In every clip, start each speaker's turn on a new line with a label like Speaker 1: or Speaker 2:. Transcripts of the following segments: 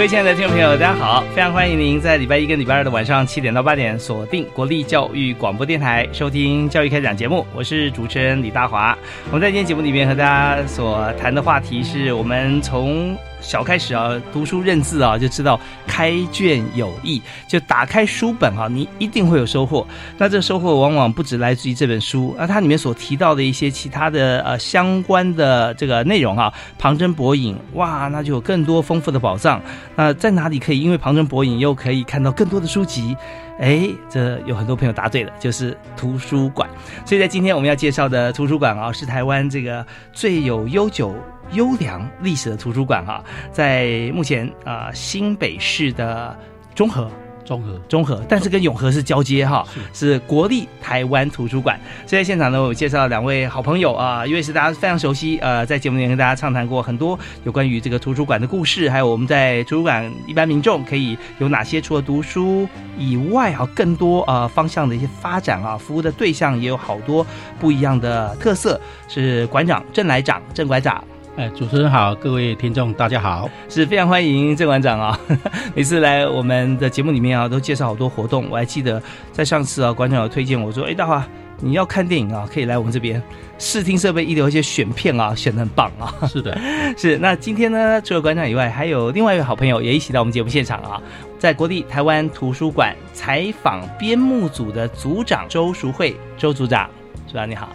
Speaker 1: 各位亲爱的听众朋友，大家好！非常欢迎您在礼拜一跟礼拜二的晚上七点到八点锁定国立教育广播电台收听教育开讲节目，我是主持人李大华。我们在今天节目里面和大家所谈的话题是我们从。小开始啊，读书认字啊，就知道开卷有益。就打开书本啊，你一定会有收获。那这收获往往不止来自于这本书，那它里面所提到的一些其他的呃相关的这个内容啊，旁征博引，哇，那就有更多丰富的宝藏。那在哪里可以因为旁征博引又可以看到更多的书籍？哎，这有很多朋友答对了，就是图书馆。所以在今天我们要介绍的图书馆啊，是台湾这个最有悠久。优良历史的图书馆哈，在目前啊新北市的中和。
Speaker 2: 中和，
Speaker 1: 中和，但是跟永和是交接哈，是国立台湾图书馆。所以在现场呢，我介绍两位好朋友啊，一位是大家非常熟悉，呃，在节目里面跟大家畅谈过很多有关于这个图书馆的故事，还有我们在图书馆一般民众可以有哪些除了读书以外啊，更多啊方向的一些发展啊，服务的对象也有好多不一样的特色。是馆长郑来长，郑馆长。
Speaker 2: 哎，主持人好，各位听众大家好，
Speaker 1: 是非常欢迎郑馆长啊！每次来我们的节目里面啊，都介绍好多活动。我还记得在上次啊，馆长有推荐我说：“哎，大华，你要看电影啊，可以来我们这边视听设备一流，一些选片啊，选的很棒啊。”
Speaker 2: 是的，
Speaker 1: 是。那今天呢，除了馆长以外，还有另外一位好朋友也一起到我们节目现场啊，在国立台湾图书馆采访编目组的组长周淑慧，周组长，组长你好。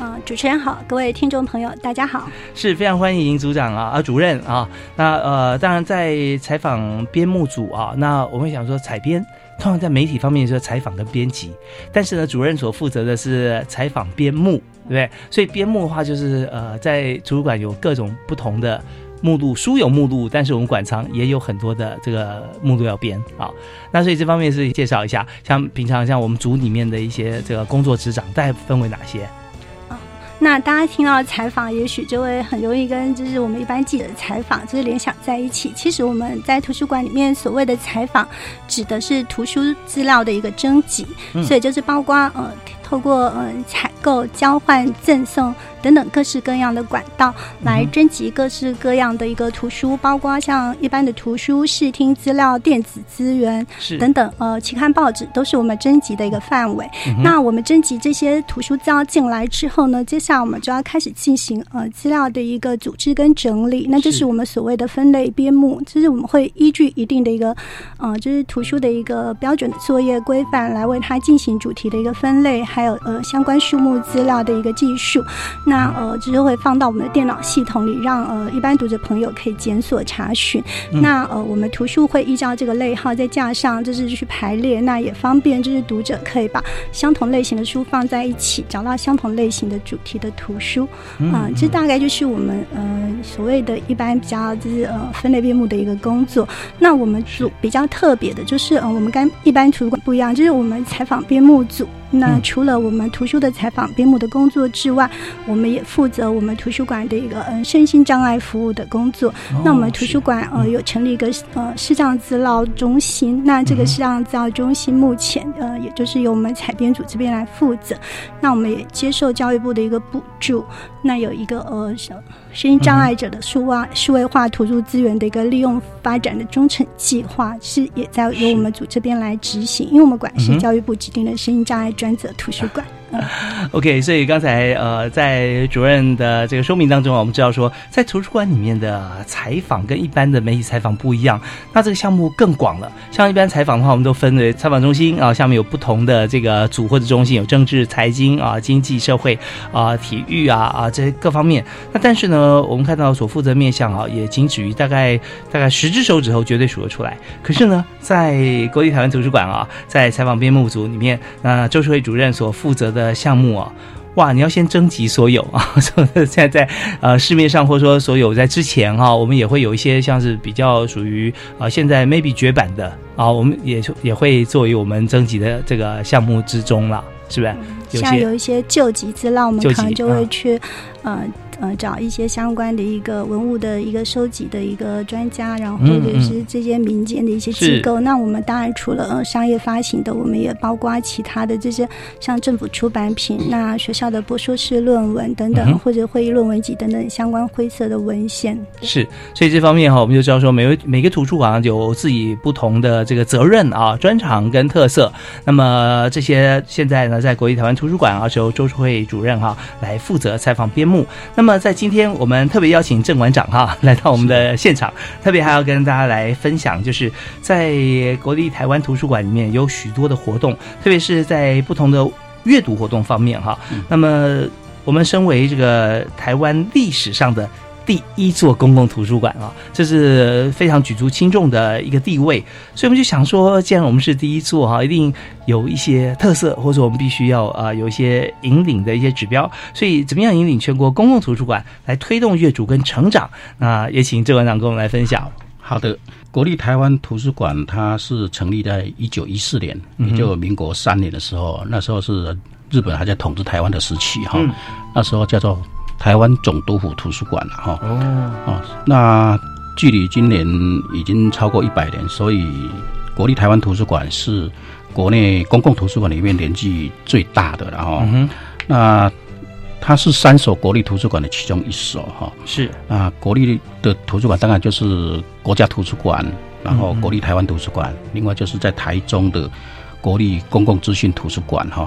Speaker 3: 啊，主持人好，各位听众朋友，大家好，
Speaker 1: 是非常欢迎组长啊啊主任啊，那呃当然在采访编目组啊，那我们想说采编，通常在媒体方面说采访跟编辑，但是呢主任所负责的是采访编目，对不对？所以编目的话就是呃在图书馆有各种不同的目录，书有目录，但是我们馆藏也有很多的这个目录要编啊，那所以这方面是介绍一下，像平常像我们组里面的一些这个工作职掌，大概分为哪些？
Speaker 3: 那大家听到采访，也许就会很容易跟就是我们一般记者的采访就是联想在一起。其实我们在图书馆里面所谓的采访，指的是图书资料的一个征集，所以就是包括呃。透过嗯采购、交换、赠送等等各式各样的管道，来征集各式各样的一个图书，包括像一般的图书、视听资料、电子资源等等，呃，期刊报纸都是我们征集的一个范围。那我们征集这些图书资料进来之后呢，接下来我们就要开始进行呃资料的一个组织跟整理，那这是。我们所谓的分类编目，就是我们会依据一定的一个呃，就是图书的一个标准的作业规范来为它进行主题的一个分类。还有呃相关数目资料的一个技术，那呃就是会放到我们的电脑系统里，让呃一般读者朋友可以检索查询。那呃我们图书会依照这个类号在架上，就是去排列，那也方便就是读者可以把相同类型的书放在一起，找到相同类型的主题的图书。啊，这大概就是我们呃所谓的一般比较就是呃分类编目的一个工作。那我们组比较特别的就是呃我们跟一般图书馆不一样，就是我们采访编目组。那除了我们图书的采访编目的工作之外，我们也负责我们图书馆的一个嗯身心障碍服务的工作。那我们图书馆呃有成立一个呃视障资料中心，那这个视障资料中心目前呃也就是由我们采编组这边来负责。那我们也接受教育部的一个补助，那有一个呃身心障碍者的数化数位化图书资源的一个利用发展的中程计划，是也在由我们组这边来执行，因为我们馆是教育部指定的声音障碍。专责图书馆
Speaker 1: OK，所以刚才呃，在主任的这个说明当中啊，我们知道说，在图书馆里面的采访跟一般的媒体采访不一样，那这个项目更广了。像一般采访的话，我们都分为采访中心啊，下面有不同的这个组或者中心，有政治、财经啊、经济社会啊、体育啊啊这些各方面。那但是呢，我们看到所负责面向啊，也仅止于大概大概十只手指头绝对数得出来。可是呢，在国立台湾图书馆啊，在采访编目组里面，那周世辉主任所负责的项目啊。哇！你要先征集所有啊，现在在呃市面上或者说所有在之前哈，我们也会有一些像是比较属于啊现在 maybe 绝版的啊，我们也也会作为我们征集的这个项目之中了，是不是？
Speaker 3: 像有一些救急资料，我们可能就会去呃。呃，找一些相关的一个文物的一个收集的一个专家，然后或者是这些民间的一些机构。那我们当然除了呃商业发行的，我们也包括其他的这些像政府出版品、那学校的博硕士论文等等，或者会议论文集等等相关灰色的文献。
Speaker 1: 是，所以这方面哈，我们就知道说，每位每个图书馆有自己不同的这个责任啊、专长跟特色。那么这些现在呢，在国立台湾图书馆啊，由周淑慧主任哈来负责采访编目。那么那么在今天，我们特别邀请郑馆长哈来到我们的现场，特别还要跟大家来分享，就是在国立台湾图书馆里面有许多的活动，特别是在不同的阅读活动方面哈。那么我们身为这个台湾历史上的。第一座公共图书馆啊，这是非常举足轻重的一个地位，所以我们就想说，既然我们是第一座哈，一定有一些特色，或者我们必须要啊有一些引领的一些指标。所以，怎么样引领全国公共图书馆来推动阅读跟成长？那也请郑馆长跟我们来分享。
Speaker 2: 好的，国立台湾图书馆它是成立在一九一四年，也就民国三年的时候，那时候是日本还在统治台湾的时期哈，那时候叫做。台湾总督府图书馆了哈哦哦，那距离今年已经超过一百年，所以国立台湾图书馆是国内公共图书馆里面年纪最大的了哈。那它是三所国立图书馆的其中一所哈。
Speaker 1: 是
Speaker 2: 啊，国立的图书馆当然就是国家图书馆，然后国立台湾图书馆，另外就是在台中的国立公共资讯图书馆哈。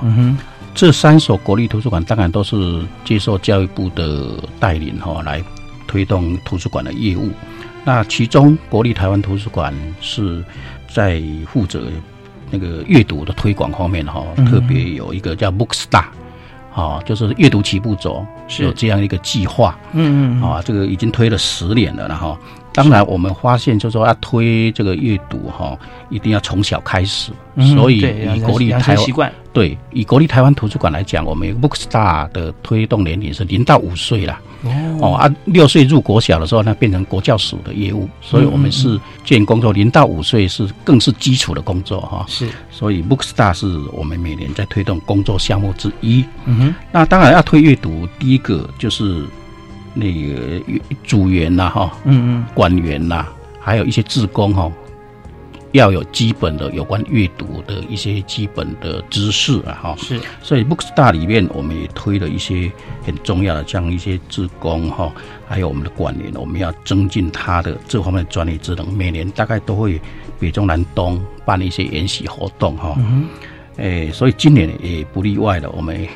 Speaker 2: 这三所国立图书馆当然都是接受教育部的带领哈，来推动图书馆的业务。那其中国立台湾图书馆是在负责那个阅读的推广方面哈，特别有一个叫 Bookstar，啊，就是阅读起步走是有这样一个计划。嗯嗯，啊，这个已经推了十年了，然后。当然，我们发现就是说要推这个阅读哈，一定要从小开始。所以以国立台湾对以国立台湾图书馆来讲，我们 Bookstar 的推动年龄是零到五岁啦。哦啊，六岁入国小的时候，那变成国教署的业务。所以我们是建工作零到五岁是更是基础的工作哈。
Speaker 1: 是，
Speaker 2: 所以 Bookstar 是我们每年在推动工作项目之一。嗯哼，那当然要推阅读，第一个就是。那个组员呐，哈，嗯嗯，管员呐，还有一些职工哈，要有基本的有关阅读的一些基本的知识啊，哈，
Speaker 1: 是。
Speaker 2: 所以 Bookstar 里面我们也推了一些很重要的，像一些职工哈，还有我们的管员，我们要增进他的这方面专业职能。每年大概都会北中南东办一些研习活动哈，嗯，哎，所以今年也不例外了，我们。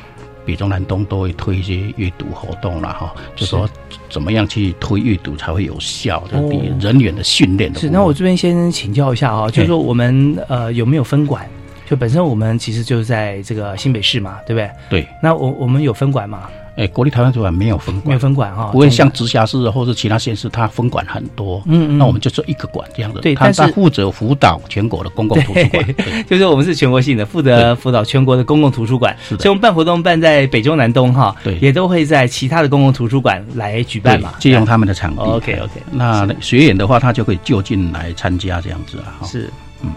Speaker 2: 北中南东都会推一些阅读活动了哈，就说怎么样去推阅读才会有效，的人员的训练。
Speaker 1: 是，那我这边先请教一下哈，就是说我们呃有没有分管？就本身我们其实就是在这个新北市嘛，对不对？
Speaker 2: 对。
Speaker 1: 那我我们有分管吗？
Speaker 2: 哎，国立台湾图书馆没有分管，
Speaker 1: 没有分管哈，
Speaker 2: 不会像直辖市或者其他县市，它分管很多。嗯嗯，那我们就做一个馆这样的。
Speaker 1: 对，但是
Speaker 2: 负责辅导全国的公共图书馆，
Speaker 1: 就是我们是全国性的，负责辅导全国的公共图书馆。
Speaker 2: 是的，
Speaker 1: 所以我们办活动办在北中南东哈，
Speaker 2: 对，
Speaker 1: 也都会在其他的公共图书馆来举办嘛，
Speaker 2: 借用他们的场地。
Speaker 1: OK OK，
Speaker 2: 那学员的话，他就可以就近来参加这样子啊。
Speaker 1: 是，
Speaker 2: 嗯，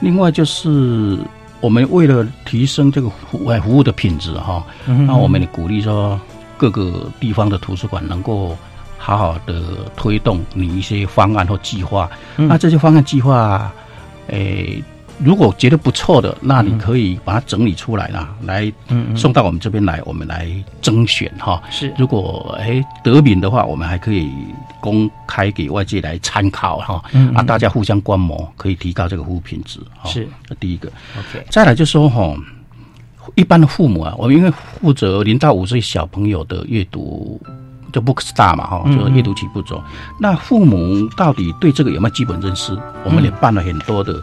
Speaker 2: 另外就是。我们为了提升这个户外服务的品质，哈，那我们鼓励说各个地方的图书馆能够好好的推动你一些方案或计划。那这些方案计划，诶。如果觉得不错的，那你可以把它整理出来啦，来送到我们这边来，我们来征选哈。
Speaker 1: 是，
Speaker 2: 如果哎得名的话，我们还可以公开给外界来参考哈。嗯啊，大家互相观摩，可以提高这个服务品质。
Speaker 1: 是，
Speaker 2: 这第一个。
Speaker 1: OK，
Speaker 2: 再来就说哈，一般的父母啊，我们因为负责零到五岁小朋友的阅读，就 Book Star 嘛，哈，就是阅读起步走。那父母到底对这个有没有基本认识？我们也办了很多的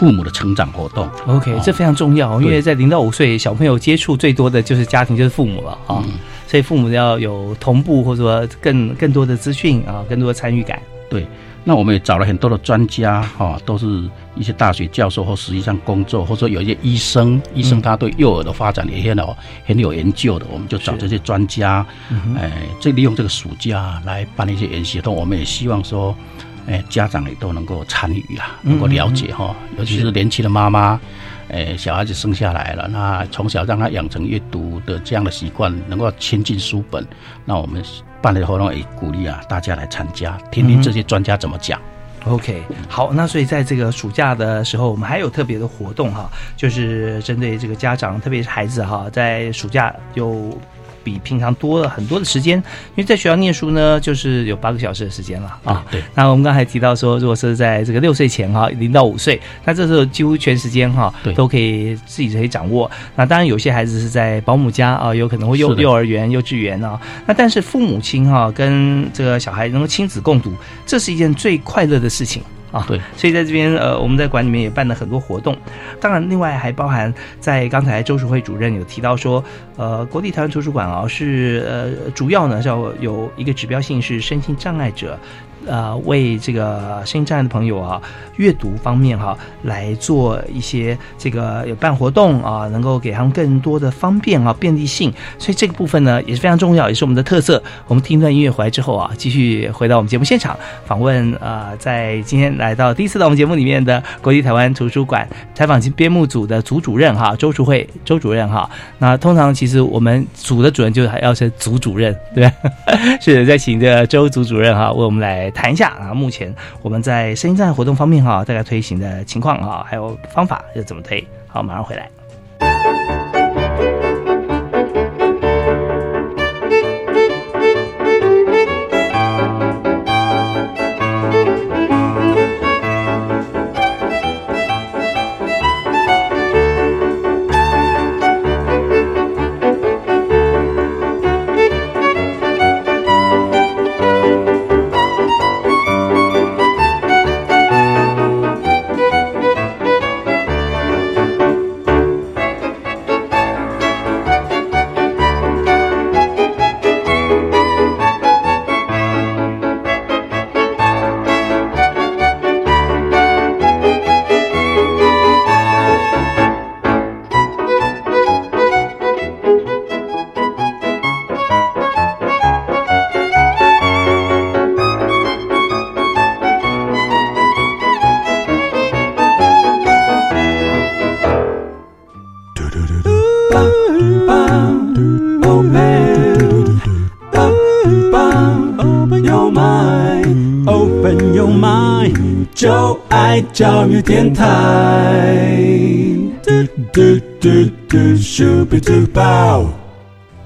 Speaker 2: 父母的成长活动。
Speaker 1: OK，、
Speaker 2: 哦
Speaker 1: 这非常重要，因为在零到五岁小朋友接触最多的就是家庭，就是父母了啊，
Speaker 2: 嗯
Speaker 1: 所以父母要有同步或者说更更多的资讯啊，更多的参与感。
Speaker 2: 对，那我们也找了很多的专家，哈、都是一些大学教授或实际上工作，或者说有一些医生，医生他对幼儿的发展也很有很有研究的，我们就找这些专家，哎、这利用这个暑假来办一些研习活动，我们也希望说。哎，家长也都能够参与啦，能够了解哈，尤其是年轻的妈妈，哎，小孩子生下来了，那从小让他养成阅读的这样的习惯，能够亲近书本。那我们办的活动也鼓励啊大家来参加，听听这些专家怎么讲。
Speaker 1: OK，好，那所以在这个暑假的时候，我们还有特别的活动哈，就是针对这个家长，特别是孩子哈，在暑假有比平常多了很多的时间，因为在学校念书呢，就是有八个小时的时间了啊。
Speaker 2: 对，
Speaker 1: 那我们刚才提到说，如果是在这个六岁前哈，零到五岁，那这时候几乎全时间哈
Speaker 2: 对
Speaker 1: 都可以自己可以掌握。那当然有些孩子是在保姆家啊，有可能会幼幼儿园、幼稚园啊。那但是父母亲哈跟这个小孩能够亲子共读，这是一件最快乐的事情。啊，
Speaker 2: 对，
Speaker 1: 所以在这边呃，我们在馆里面也办了很多活动，当然另外还包含在刚才周淑慧主任有提到说，呃，国立台湾图书馆啊是呃主要呢是要有一个指标性是身心障碍者。呃，为这个身心障碍的朋友啊，阅读方面哈、来做一些这个有办活动啊，能够给他们更多的方便啊、便利性，所以这个部分呢也是非常重要，也是我们的特色。我们听一段音乐回来之后啊，继续回到我们节目现场，访问呃，在今天来到第一次到我们节目里面的国立台湾图书馆采访编目组的组主任哈，周竹慧周主任哈。那通常其实我们组的主任就还要是组主任，对吧？是再请这周组主任哈，为我们来谈一下啊，目前我们在声音站活动方面哈，大概推行的情况啊，还有方法要怎么推。好，马上回来。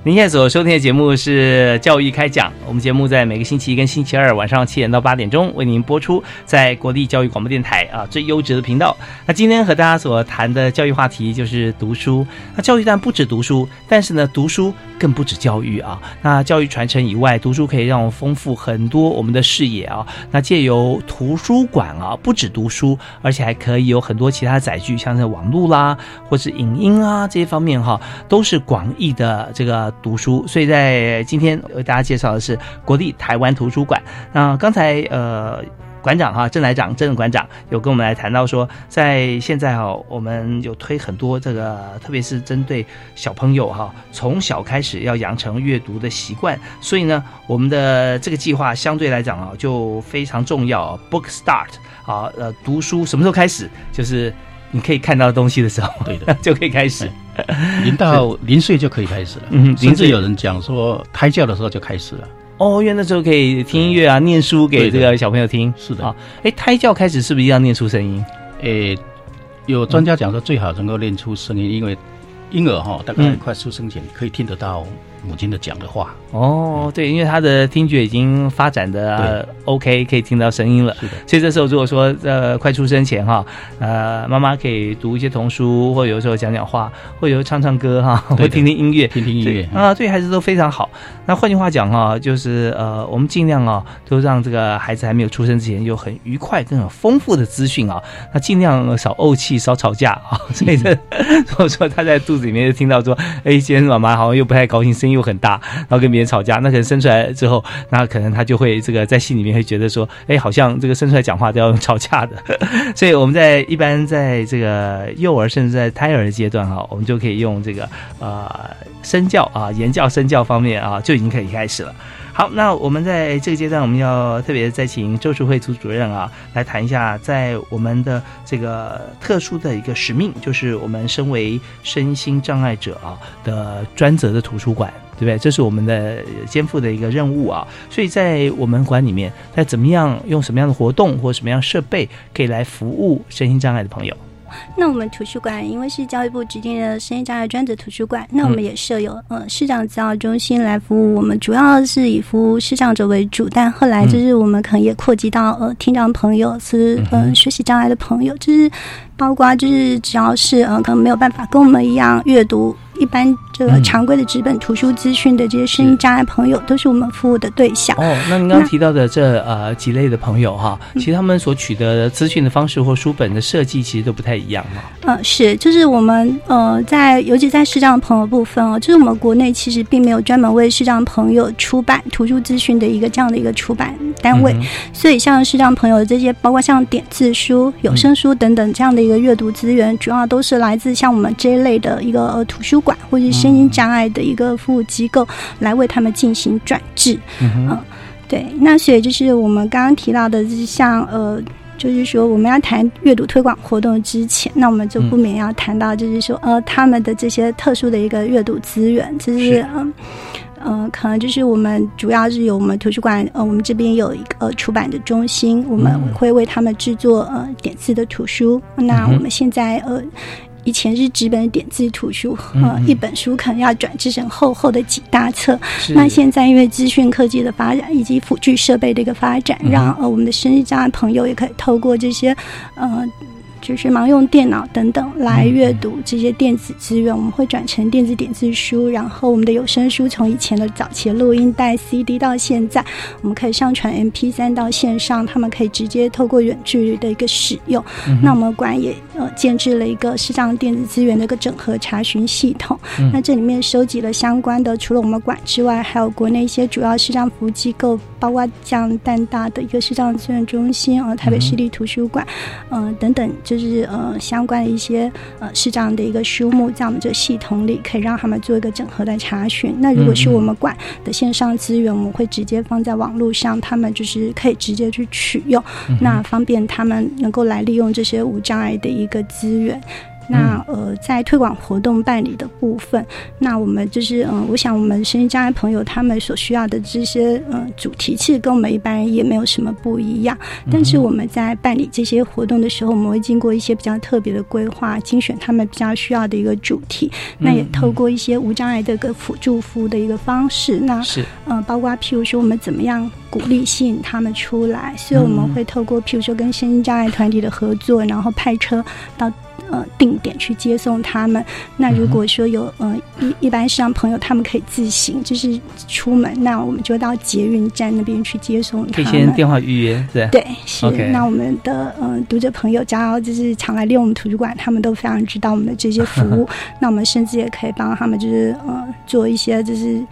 Speaker 1: 您现在所收听的节目是《教育开讲》，我们节目在每个星期一跟星期二晚上七点到八点钟为您播出，在国立教育广播电台啊最优质的频道。那今天和大家所谈的教育话题就是读书。那教育但不止读书，但是呢，读书更不止教育啊。那教育传承以外，读书可以让我们丰富很多我们的视野啊。那借由图书馆啊，不止读书，而且还可以有很多其他载具，像是网络啦，或是影音啊这些方面哈，都是广义的这个读书。所以在今天为大家介绍的是国立台湾图书馆。那刚才呃。馆长哈，郑来长郑馆长有跟我们来谈到说，在现在哈，我们有推很多这个，特别是针对小朋友哈，从小开始要养成阅读的习惯，所以呢，我们的这个计划相对来讲啊，就非常重要。Book Start 啊，呃，读书什么时候开始？就是你可以看到东西的时候，
Speaker 2: 对的，
Speaker 1: 就可以开始。
Speaker 2: 零到 零岁就可以开始了，
Speaker 1: 嗯
Speaker 2: 甚至有人讲说胎教的时候就开始了。
Speaker 1: 哦，因为那时候可以听音乐啊，念书给这个小朋友听。
Speaker 2: 是的
Speaker 1: 啊，哎，胎教开始是不是一定要念出声音？
Speaker 2: 诶，有专家讲说最好能够练出声音，因为婴儿哈大概快出生前可以听得到母亲的讲的话。
Speaker 1: 哦，对，因为他的听觉已经发展的 OK，可以听到声音了。
Speaker 2: 是的，
Speaker 1: 所以这时候如果说呃快出生前哈，呃妈妈可以读一些童书，或有时候讲讲话，或有时候唱唱歌哈，或听听音乐，
Speaker 2: 听听音乐
Speaker 1: 啊，对孩子都非常好。那换句话讲哈，就是呃我们尽量啊，都让这个孩子还没有出生之前有很愉快、更很丰富的资讯啊，那尽量少怄气、少吵架啊。所以这 如果说他在肚子里面就听到说，哎，今天妈妈好像又不太高兴，声音又很大，然后跟别人。吵架，那可能生出来之后，那可能他就会这个在心里面会觉得说，哎，好像这个生出来讲话都要用吵架的。所以我们在一般在这个幼儿甚至在胎儿的阶段哈，我们就可以用这个呃身教啊言教身教方面啊就已经可以开始了。好，那我们在这个阶段，我们要特别再请周淑慧组主任啊来谈一下，在我们的这个特殊的一个使命，就是我们身为身心障碍者啊的专责的图书馆。对不对？这是我们的肩负的一个任务啊！所以在我们馆里面，在怎么样用什么样的活动或什么样设备，可以来服务身心障碍的朋友？
Speaker 3: 那我们图书馆因为是教育部指定的身心障碍专责图书馆，那我们也设有呃视障资料中心来服务我们，主要是以服务视障者为主，但后来就是我们可能也扩及到呃听障朋友是呃学习障碍的朋友，就是包括就是只要是呃可能没有办法跟我们一样阅读。一般这个常规的纸本图书资讯的这些声音障碍朋友，都是我们服务的对象。
Speaker 1: 哦，那您刚刚提到的这呃几类的朋友哈，其实他们所取得资讯的方式或书本的设计，其实都不太一样嘛。
Speaker 3: 嗯，是，就是我们呃在尤其在视障朋友部分哦，就是我们国内其实并没有专门为视障朋友出版图书资讯的一个这样的一个出版单位，所以像视障朋友这些，包括像点字书、有声书等等这样的一个阅读资源，主要都是来自像我们这一类的一个呃图书。馆或者声音障碍的一个服务机构来为他们进行转制，嗯，对，那所以就是我们刚刚提到的，就是像呃，就是说我们要谈阅读推广活动之前，那我们就不免要谈到，就是说呃，他们的这些特殊的一个阅读资源，就是嗯嗯，可能就是我们主要是有我们图书馆，呃，我们这边有一个呃出版的中心，我们会为他们制作呃点字的图书，那我们现在呃。以前是纸本点字图书，呃，一本书可能要转制成厚厚的几大册。那现在因为资讯科技的发展以及辅具设备的一个发展，让呃我们的生日障碍朋友也可以透过这些呃。就是盲用电脑等等来阅读这些电子资源，我们会转成电子点字书，然后我们的有声书从以前的早期录音带 CD 到现在，我们可以上传 MP 三到线上，他们可以直接透过远距离的一个使用。那我们馆也呃建制了一个视障电子资源的一个整合查询系统，那这里面收集了相关的，除了我们馆之外，还有国内一些主要视障服务机构，包括像淡大的一个视障资源中心啊，台北市立图书馆，嗯等等。就是呃相关的一些呃是这样的一个书目，在我们这系统里可以让他们做一个整合的查询。那如果是我们馆的线上资源，我们会直接放在网络上，他们就是可以直接去取用，那方便他们能够来利用这些无障碍的一个资源。那呃，在推广活动办理的部分，那我们就是嗯，我想我们身心障碍朋友他们所需要的这些嗯主题，其实跟我们一般人也没有什么不一样。但是我们在办理这些活动的时候，我们会经过一些比较特别的规划，精选他们比较需要的一个主题。那也透过一些无障碍的一个辅助服务的一个方式，那
Speaker 1: 是
Speaker 3: 嗯，包括譬如说我们怎么样鼓励吸引他们出来，所以我们会透过譬如说跟身心障碍团体的合作，然后派车到。呃，定点去接送他们。那如果说有呃一一般是让朋友他们可以自行就是出门，那我们就到捷运站那边去接送他
Speaker 1: 们。可以先电话预约，对
Speaker 3: 对是。那我们的呃读者朋友，只要就是常来利用我们图书馆，他们都非常知道我们的这些服务。那我们甚至也可以帮他们，就是呃做一些就是。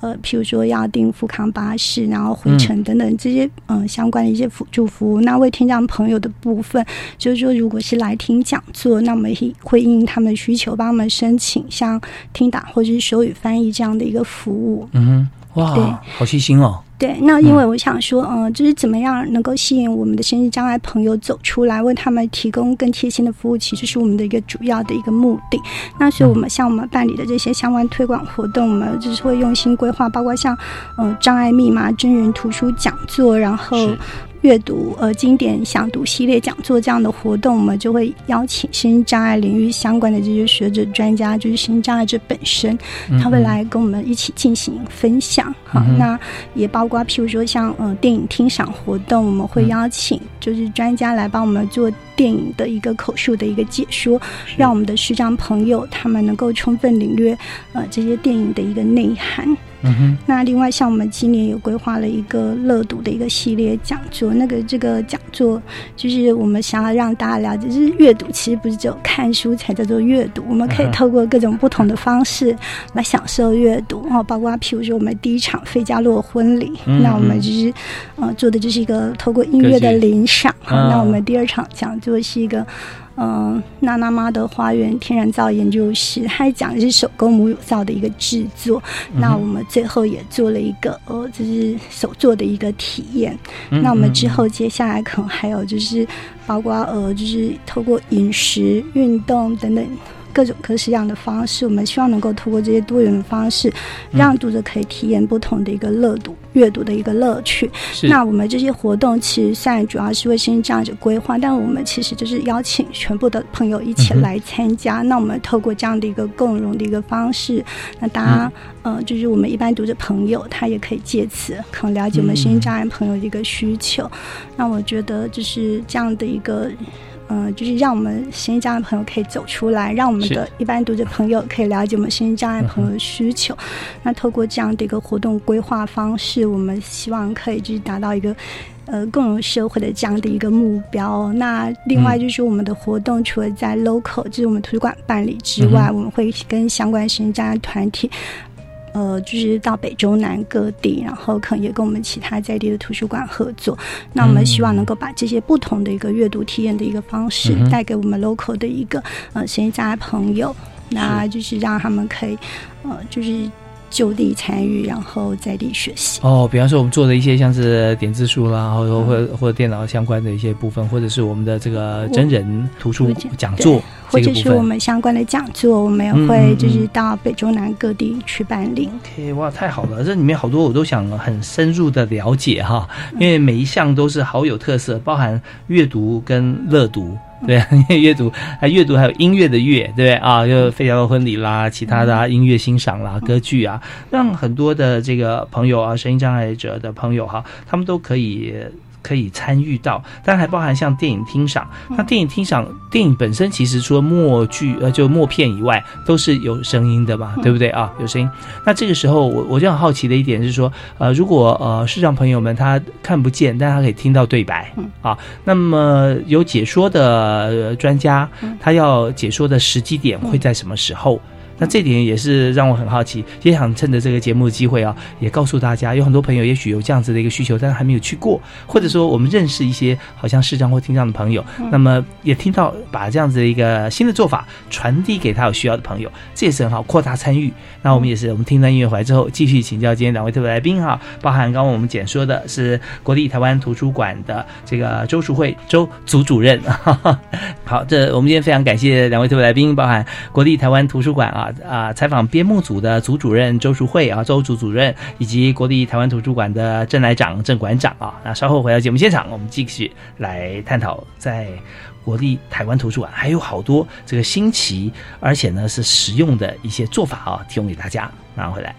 Speaker 3: 呃，譬如说要订富康巴士，然后回程等等这些嗯相关的一些辅助服务。那为听障朋友的部分，就是说如果是来听讲座，那我们会应他们的需求，帮他们申请像听打或者是手语翻译这样的一个服务。
Speaker 1: 嗯，哇，好细心哦。
Speaker 3: 对，那因为我想说，嗯，就是怎么样能够吸引我们的身心障碍朋友走出来，为他们提供更贴心的服务，其实是我们的一个主要的一个目的。那所以我们像我们办理的这些相关推广活动，我们就是会用心规划，包括像嗯障碍密码真人图书讲座，然后。阅读呃经典想读系列讲座这样的活动，我们就会邀请身心障碍领域相关的这些学者专家，就是身心障碍者本身，他会来跟我们一起进行分享。好，那也包括譬如说像呃电影听赏活动，我们会邀请就是专家来帮我们做电影的一个口述的一个解说，让我们的视障朋友他们能够充分领略呃这些电影的一个内涵。
Speaker 1: 嗯哼，
Speaker 3: 那另外，像我们今年有规划了一个乐读的一个系列讲座，那个这个讲座就是我们想要让大家了解，就是阅读其实不是只有看书才叫做阅读，我们可以透过各种不同的方式来享受阅读哦，包括譬如说我们第一场费加洛婚礼，那我们就是呃做的就是一个透过音乐的领赏，那我们第二场讲座是一个。嗯，娜娜妈的花园天然皂研究室，它讲的是手工母乳皂的一个制作。那我们最后也做了一个呃，就是手做的一个体验。那我们之后接下来可能还有就是，包括呃，就是透过饮食、运动等等。各种各式样的方式，我们希望能够通过这些多元的方式，让读者可以体验不同的一个乐读阅读的一个乐趣。那我们这些活动其实虽然主要是为身心障碍者规划，但我们其实就是邀请全部的朋友一起来参加。那我们透过这样的一个共融的一个方式，那大家呃，就是我们一般读者朋友，他也可以借此可能了解我们身心障碍朋友的一个需求。那我觉得就是这样的一个。嗯，就是让我们身心障碍朋友可以走出来，让我们的一般读者朋友可以了解我们身心障碍朋友的需求。那透过这样的一个活动规划方式，我们希望可以就是达到一个呃共融社会的这样的一个目标。那另外就是我们的活动除了在 local 就是我们图书馆办理之外，我们会跟相关身心障碍团体。呃，就是到北中南各地，然后可能也跟我们其他在地的图书馆合作。那我们希望能够把这些不同的一个阅读体验的一个方式，带给我们 local 的一个呃闲家朋友，那就是让他们可以呃，就是。就地参与，然后在地学习。
Speaker 1: 哦，比方说我们做的一些像是点字书啦，然后或或者电脑相关的一些部分，或者是我们的这个真人图书讲座，
Speaker 3: 或者是我们相关的讲座，我们也会就是到北中南各地去办理。
Speaker 1: OK，哇，太好了！这里面好多我都想很深入的了解哈，因为每一项都是好有特色，包含阅读跟乐读。对啊，阅读还阅读还有音乐的乐，对不对啊？就费加罗婚礼啦，其他的音乐欣赏啦，歌剧啊，让很多的这个朋友啊，声音障碍者的朋友哈，他们都可以。可以参与到，当然还包含像电影听赏。那电影听赏，电影本身其实除了默剧呃就默片以外，都是有声音的嘛，对不对啊？有声音。那这个时候，我我就很好奇的一点是说，呃，如果呃视障朋友们他看不见，但他可以听到对白啊，那么有解说的专家，他要解说的时机点会在什么时候？那这点也是让我很好奇，也想趁着这个节目的机会啊，也告诉大家，有很多朋友也许有这样子的一个需求，但是还没有去过，或者说我们认识一些好像视障或听障的朋友，那么也听到把这样子的一个新的做法传递给他有需要的朋友，这也是很好扩大参与。那我们也是，我们听完音乐回来之后，继续请教今天两位特别来宾哈，包含刚刚我们简说的是国立台湾图书馆的这个周淑慧周组主任。好，这我们今天非常感谢两位特别来宾，包含国立台湾图书馆啊。啊！采访编目组的组主任周淑慧啊，周组主任以及国立台湾图书馆的郑来长郑馆长啊。那稍后回到节目现场，我们继续来探讨在国立台湾图书馆还有好多这个新奇而且呢是实用的一些做法啊，提供给大家。拿回来。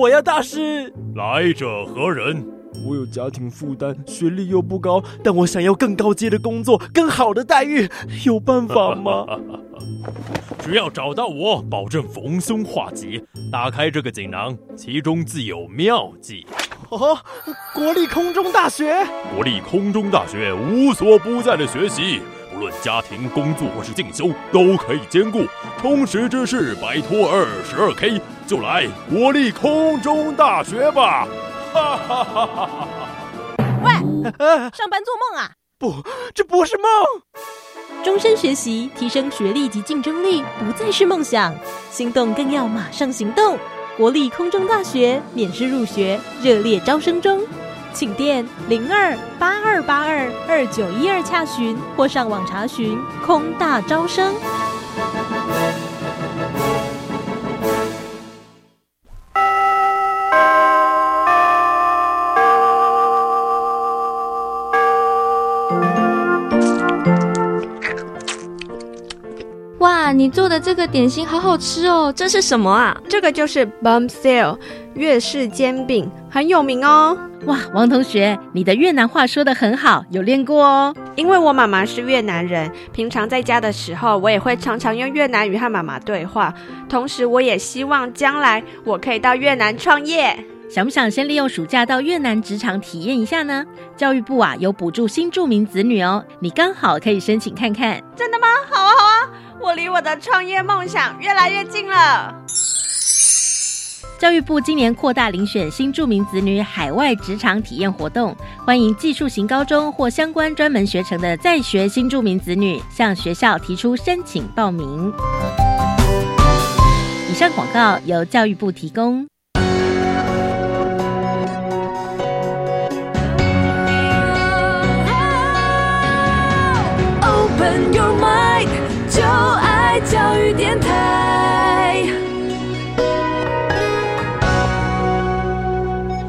Speaker 4: 我呀，大师！
Speaker 5: 来者何人？
Speaker 4: 我有家庭负担，学历又不高，但我想要更高阶的工作，更好的待遇，有办法吗？
Speaker 5: 只要找到我，保证逢凶化吉。打开这个锦囊，其中自有妙计。
Speaker 4: 哦，国立空中大学，
Speaker 5: 国立空中大学无所不在的学习，不论家庭、工作或是进修，都可以兼顾。充实知识，摆脱二十二 K，就来国立空中大学吧！哈哈哈哈哈！
Speaker 6: 喂，上班做梦啊？
Speaker 4: 不，这不是梦。
Speaker 6: 终身学习，提升学历及竞争力，不再是梦想。心动更要马上行动！国立空中大学免试入学，热烈招生中，请电零二八二八二二九一二洽询，或上网查询空大招生。
Speaker 7: 哇，你做的这个点心好好吃哦！这是什么啊？
Speaker 8: 这个就是 Bum Sale 越式煎饼，很有名哦。
Speaker 7: 哇，王同学，你的越南话说的很好，有练过哦。
Speaker 8: 因为我妈妈是越南人，平常在家的时候，我也会常常用越南语和妈妈对话。同时，我也希望将来我可以到越南创业。
Speaker 7: 想不想先利用暑假到越南职场体验一下呢？教育部啊有补助新住民子女哦，你刚好可以申请看看。
Speaker 8: 真的吗？好啊，好啊，我离我的创业梦想越来越近了。
Speaker 7: 教育部今年扩大遴选新住民子女海外职场体验活动，欢迎技术型高中或相关专门学程的在学新住民子女向学校提出申请报名。以上广告由教育部提供。
Speaker 9: Open your mind，就爱教育电台。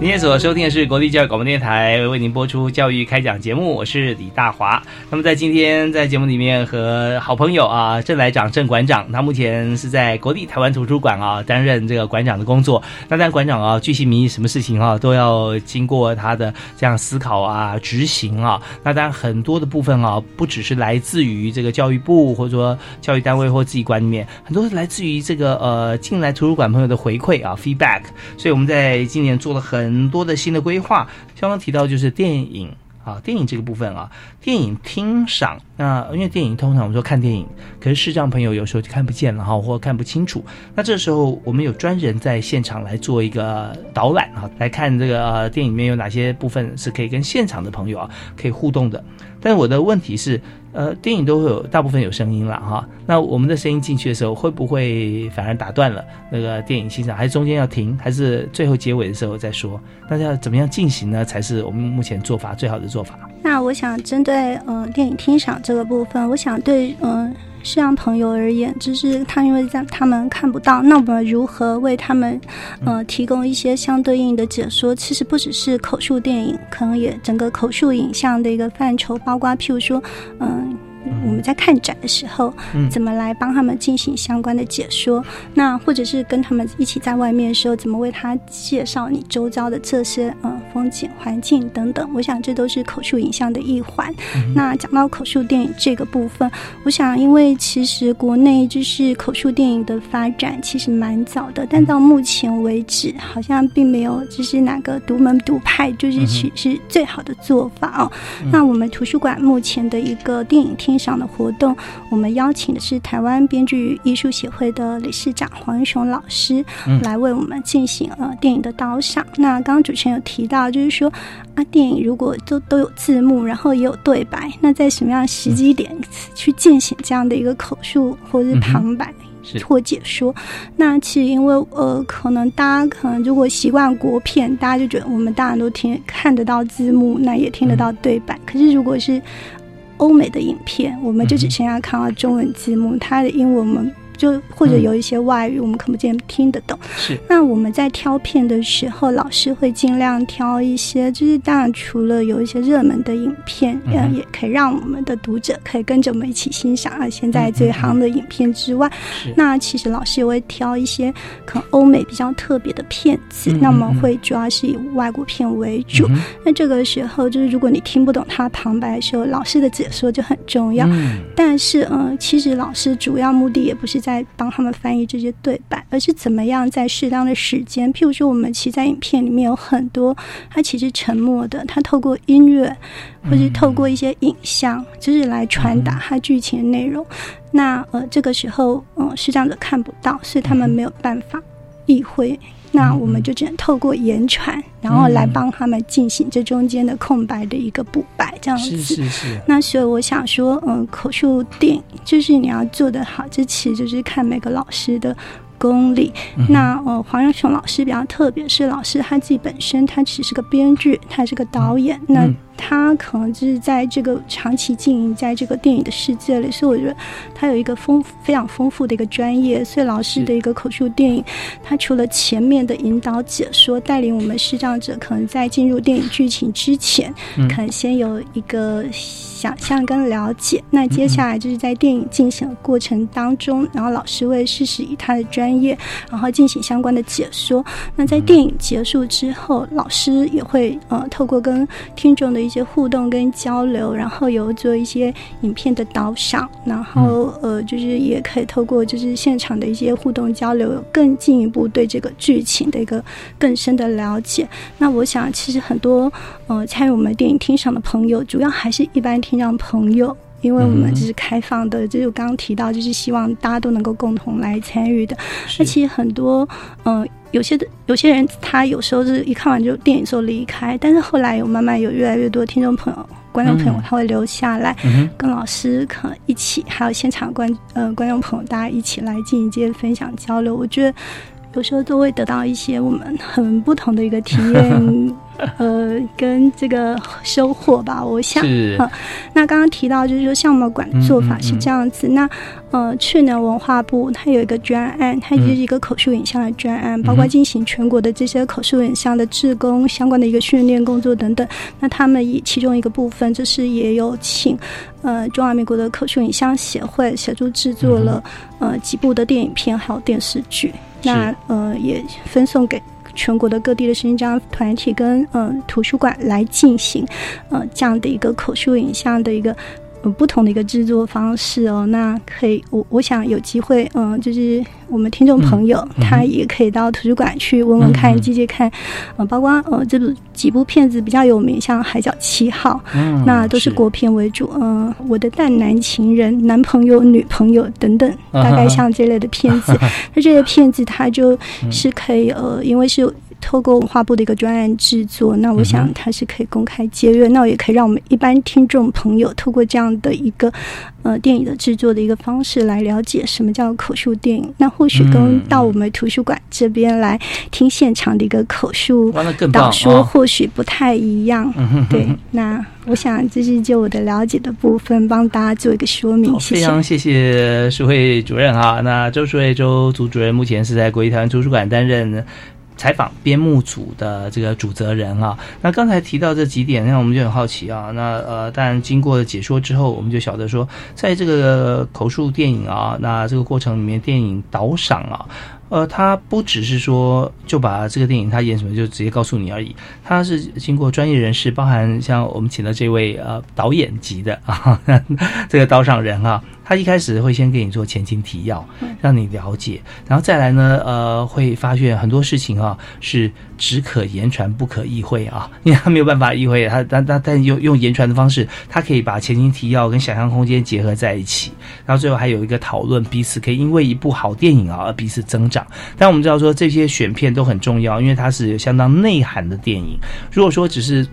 Speaker 1: 今天所收听的是国立教育广播电台为您播出教育开讲节目，我是李大华。那么在今天在节目里面和好朋友啊郑来长郑馆长，他目前是在国立台湾图书馆啊担任这个馆长的工作。那但馆长啊，具体民意什么事情啊，都要经过他的这样思考啊执行啊。那当然很多的部分啊，不只是来自于这个教育部或者说教育单位或自己馆里面，很多是来自于这个呃进来图书馆朋友的回馈啊 feedback。所以我们在今年做了很。很多的新的规划，刚刚提到就是电影啊，电影这个部分啊，电影听赏。那因为电影通常我们说看电影，可是视障朋友有时候就看不见了哈，或看不清楚。那这时候我们有专人在现场来做一个导览啊，来看这个电影里面有哪些部分是可以跟现场的朋友啊可以互动的。但我的问题是，呃，电影都会有大部分有声音了哈，那我们的声音进去的时候，会不会反而打断了那个电影欣赏？还是中间要停？还是最后结尾的时候再说？那要怎么样进行呢？才是我们目前做法最好的做法？
Speaker 3: 那我想针对嗯电影听赏这个部分，我想对嗯视障朋友而言，只是他因为在他们看不到，那我们如何为他们呃提供一些相对应的解说？其实不只是口述电影，可能也整个口述影像的一个范畴，包括譬如说嗯。我们在看展的时候，怎么来帮他们进行相关的解说？那或者是跟他们一起在外面的时候，怎么为他介绍你周遭的这些嗯风景、环境等等？我想这都是口述影像的一环。那讲到口述电影这个部分，我想因为其实国内就是口述电影的发展其实蛮早的，但到目前为止好像并没有就是哪个独门独派就是其实最好的做法哦。那我们图书馆目前的一个电影厅。欣赏的活动，我们邀请的是台湾编剧艺术协会的理事长黄英雄老师来为我们进行呃电影的导赏。那刚刚主持人有提到，就是说啊，电影如果都都有字幕，然后也有对白，那在什么样的时机点去进行这样的一个口述或者是旁白或解说？那其实因为呃，可能大家可能如果习惯国片，大家就觉得我们大家都听看得到字幕，那也听得到对白。可是如果是欧美的影片，我们就只剩下看到中文字幕，它的英文我们就或者有一些外语我们可不见听得懂。
Speaker 1: 是。
Speaker 3: 那我们在挑片的时候，老师会尽量挑一些，就是当然除了有一些热门的影片，嗯，也可以让我们的读者可以跟着我们一起欣赏啊现在最夯的影片之外，那其实老师也会挑一些可能欧美比较特别的片子，那么会主要是以外国片为主。那这个时候就是如果你听不懂他旁白的时候，老师的解说就很重要。但是，嗯，其实老师主要目的也不是在帮他们翻译这些对白，而是怎么样在适当的时间，譬如说我们其实在影片里面有很多他其实沉默的，他透过音乐或是透过一些影像，就是来传达他剧情的内容。那呃，这个时候，嗯，视障者看不到，所以他们没有办法意会。那我们就只能透过言传，然后来帮他们进行这中间的空白的一个补白，这样子。
Speaker 1: 是是是。
Speaker 3: 那所以我想说，嗯，口述电影就是你要做得好，这其实就是看每个老师的。功力，那呃，黄仁雄老师比较特别，是老师他自己本身，他其实是个编剧，他是个导演，那他可能就是在这个长期经营在这个电影的世界里，所以我觉得他有一个丰非常丰富的一个专业。所以老师的一个口述电影，他除了前面的引导解说，带领我们视障者可能在进入电影剧情之前，可能先有一个。想象跟了解，那接下来就是在电影进行的过程当中，然后老师会适时以他的专业，然后进行相关的解说。那在电影结束之后，老师也会呃透过跟听众的一些互动跟交流，然后有做一些影片的导赏，然后呃就是也可以透过就是现场的一些互动交流，有更进一步对这个剧情的一个更深的了解。那我想其实很多呃参与我们电影厅赏的朋友，主要还是一般。听赏朋友，因为我们就是开放的，就是刚刚提到，就是希望大家都能够共同来参与的。那其实很多，嗯，有些的有些人，他有时候是一看完就电影就离开，但是后来有慢慢有越来越多听众朋友、观众朋友，他会留下来，跟老师可能一起，还有现场观呃观众朋友，大家一起来进行一些分享交流。我觉得有时候都会得到一些我们很不同的一个体验。呃，跟这个收获吧，我想。
Speaker 1: 是。
Speaker 3: 那刚刚提到就是说项目馆的做法是这样子。那呃，去年文化部它有一个专案，它就是一个口述影像的专案，包括进行全国的这些口述影像的志工相关的一个训练工作等等。那他们以其中一个部分，就是也有请呃中华民国的口述影像协会协助制作了呃几部的电影片还有电视剧。那呃也分送给。全国的各地的新疆团体跟嗯图书馆来进行，呃这样的一个口述影像的一个。不同的一个制作方式哦，那可以，我我想有机会，嗯，就是我们听众朋友他也可以到图书馆去问问看、借借看，嗯，包括呃这部几部片子比较有名，像《海角七号》，那都是国片为主，嗯，我的淡男情人、男朋友、女朋友等等，大概像这类的片子，那这些片子它就是可以，呃，因为是。透过文化部的一个专案制作，那我想它是可以公开接阅，那也可以让我们一般听众朋友透过这样的一个呃电影的制作的一个方式来了解什么叫口述电影。那或许跟到我们图书馆这边来听现场的一个口述导说，或许不太一样。对，那我想这是就我的了解的部分，帮大家做一个说明。
Speaker 1: 非常谢谢书会主任哈。那周书会周组主任目前是在国立台湾图书馆担任。采访编目组的这个主责人啊，那刚才提到这几点，那我们就很好奇啊。那呃，但经过解说之后，我们就晓得说，在这个口述电影啊，那这个过程里面，电影导赏啊。呃，他不只是说就把这个电影他演什么就直接告诉你而已，他是经过专业人士，包含像我们请的这位呃导演级的啊，这个刀上人啊，他一开始会先给你做前情提要，让你了解，然后再来呢，呃，会发现很多事情啊是只可言传不可意会啊，因为他没有办法意会，他但但但用用言传的方式，他可以把前情提要跟想象空间结合在一起，然后最后还有一个讨论，彼此可以因为一部好电影啊而彼此增长。但我们知道说这些选片都很重要，因为它是有相当内涵的电影。如果说只是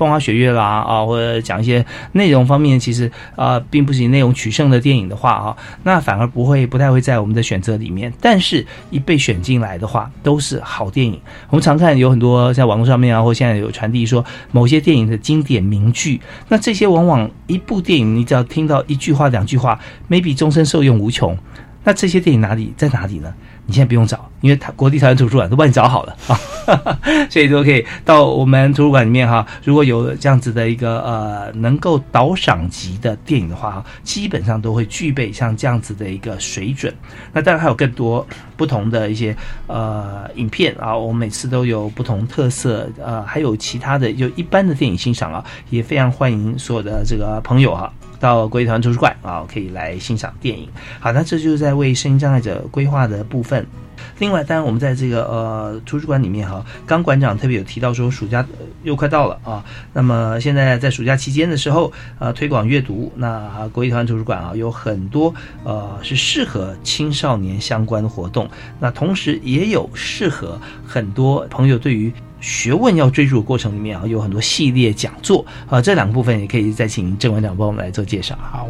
Speaker 1: 风花雪月啦啊，或者讲一些内容方面，其实啊并不是以内容取胜的电影的话啊，那反而不会不太会在我们的选择里面。但是，一被选进来的话，都是好电影。我们常看有很多在网络上面啊，或现在有传递说某些电影的经典名句，那这些往往一部电影，你只要听到一句话、两句话，maybe 终身受用无穷。那这些电影哪里在哪里呢？你现在不用找，因为他国立台湾图书馆都帮你找好了 啊，所以都可以到我们图书馆里面哈。如果有这样子的一个呃能够导赏级的电影的话，基本上都会具备像这样子的一个水准。那当然还有更多不同的一些呃影片啊，我们每次都有不同特色，呃，还有其他的就一般的电影欣赏啊，也非常欢迎所有的这个朋友哈。到国立台湾图书馆啊，可以来欣赏电影。好，那这就是在为声音障碍者规划的部分。另外，当然我们在这个呃图书馆里面哈，刚馆长特别有提到说，暑假又快到了啊。那么现在在暑假期间的时候，呃，推广阅读，那国立台湾图书馆啊有很多呃是适合青少年相关的活动。那同时也有适合很多朋友对于。学问要追逐的过程里面啊，有很多系列讲座啊，这两个部分也可以再请郑馆长帮我们来做介绍。
Speaker 2: 好，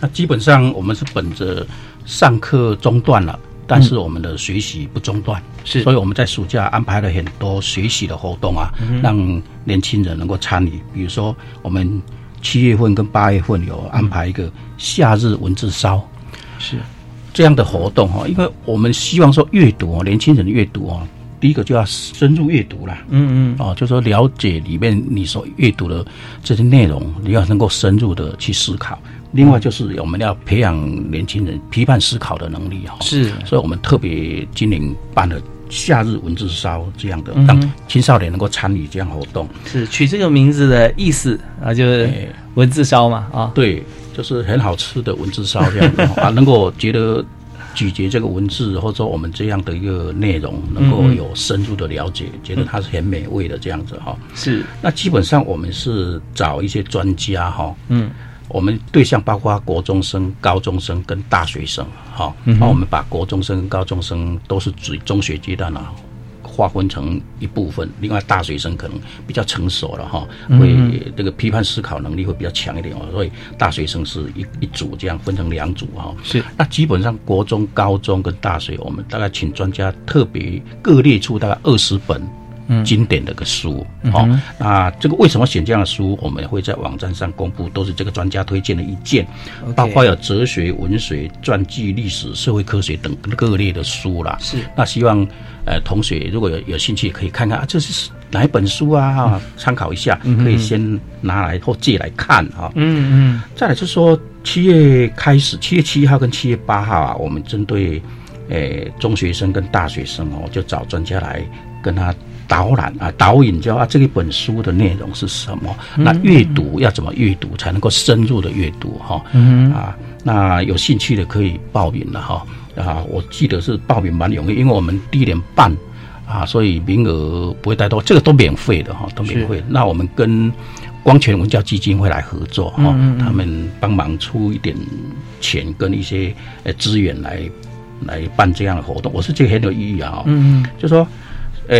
Speaker 2: 那基本上我们是本着上课中断了，但是我们的学习不中断，
Speaker 1: 是，
Speaker 2: 所以我们在暑假安排了很多学习的活动啊，让年轻人能够参与。比如说，我们七月份跟八月份有安排一个夏日文字烧，
Speaker 1: 是
Speaker 2: 这样的活动哈，因为我们希望说阅读哦，年轻人阅读哦。第一个就要深入阅读了，
Speaker 1: 嗯嗯，
Speaker 2: 哦，就说了解里面你所阅读的这些内容，你要能够深入的去思考。另外就是我们要培养年轻人批判思考的能力哈，
Speaker 1: 是，
Speaker 2: 所以我们特别今年办了夏日文字烧这样的，让青少年能够参与这样活动。
Speaker 1: 是取这个名字的意思啊，就是文字烧嘛啊，
Speaker 2: 对，就是很好吃的文字烧这样的 啊，能够觉得。咀嚼这个文字，或者说我们这样的一个内容，能够有深入的了解，觉得它是很美味的这样子哈。
Speaker 1: 是，
Speaker 2: 那基本上我们是找一些专家哈，嗯，我们对象包括国中生、高中生跟大学生哈，那我们把国中生、高中生都是指中学阶段啊。划分成一部分，另外大学生可能比较成熟了哈，会这个批判思考能力会比较强一点哦，所以大学生是一一组这样分成两组哈。
Speaker 1: 是，
Speaker 2: 那基本上国中、高中跟大学，我们大概请专家特别各列出大概二十本经典的个书，好，那这个为什么选这样的书，我们会在网站上公布，都是这个专家推荐的意见，包括有哲学、文学、传记、历史、社会科学等各类的书啦。
Speaker 1: 是，
Speaker 2: 那希望。呃，同学如果有有兴趣，可以看看啊，这是哪一本书啊？参考一下，可以先拿来或借来看啊。
Speaker 1: 嗯嗯。
Speaker 2: 再来就是说，七月开始，七月七号跟七月八号啊，我们针对呃中学生跟大学生哦，就找专家来跟他导览啊、导引，教啊这一本书的内容是什么？那阅读要怎么阅读才能够深入的阅读哈？
Speaker 1: 嗯
Speaker 2: 啊，那有兴趣的可以报名了哈。啊，我记得是报名蛮容易，因为我们第一年办啊，所以名额不会太多，这个都免费的哈，都免费。那我们跟光泉文教基金会来合作哈，他们帮忙出一点钱跟一些呃资源来来办这样的活动，我是觉得很有意义啊。
Speaker 1: 嗯嗯，
Speaker 2: 就说呃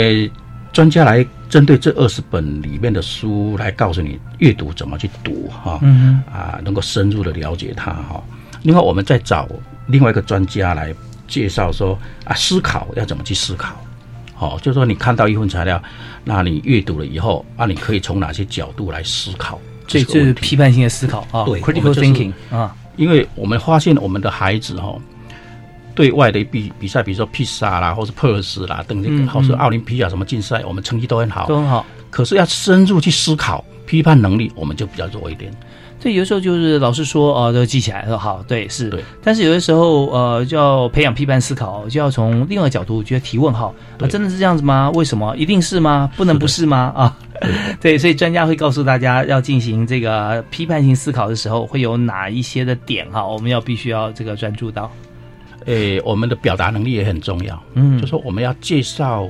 Speaker 2: 专家来针对这二十本里面的书来告诉你阅读怎么去读哈，
Speaker 1: 嗯
Speaker 2: 啊能够深入的了解它哈。另外我们再找。另外一个专家来介绍说啊，思考要怎么去思考？好，就是说你看到一份材料，那你阅读了以后啊，你可以从哪些角度来思考？
Speaker 1: 这就是批判性的思考啊，
Speaker 2: 对
Speaker 1: ，critical thinking 啊。
Speaker 2: 因为我们发现我们的孩子哈，对外的比比赛，比如说披萨啦，或是 pers 啦等这个，或是奥林匹亚什么竞赛，我们成绩都很好，
Speaker 1: 都很好。
Speaker 2: 可是要深入去思考、批判能力，我们就比较弱一点。
Speaker 1: 对有的时候就是老师说哦，都记起来了，好，对，是。
Speaker 2: 对。
Speaker 1: 但是有的时候，呃，就要培养批判思考，就要从另外角度，觉得提问号啊，真的是这样子吗？为什么？一定是吗？不能不是吗？啊，对，所以专家会告诉大家，要进行这个批判性思考的时候，会有哪一些的点哈，我们要必须要这个专注到。
Speaker 2: 诶，我们的表达能力也很重要，
Speaker 1: 嗯，
Speaker 2: 就说我们要介绍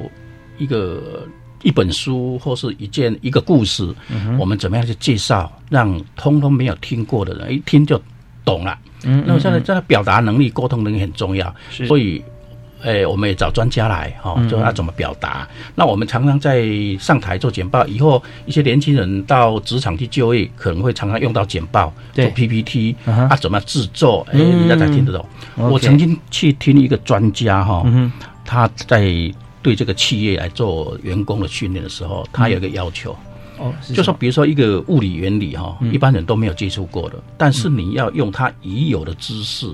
Speaker 2: 一个。一本书或是一件一个故事，我们怎么样去介绍，让通通没有听过的人一听就懂了。
Speaker 1: 嗯，
Speaker 2: 那么现在在表达能力、沟通能力很重要，所以，诶，我们也找专家来，哈，就要怎么表达。那我们常常在上台做简报，以后一些年轻人到职场去就业，可能会常常用到简报，做 PPT，啊，怎么制作，哎，人家才听得懂。我曾经去听一个专家，哈，他在。对这个企业来做员工的训练的时候，他有一个要求，
Speaker 1: 哦，
Speaker 2: 就说比如说一个物理原理哈，一般人都没有接触过的，但是你要用他已有的知识，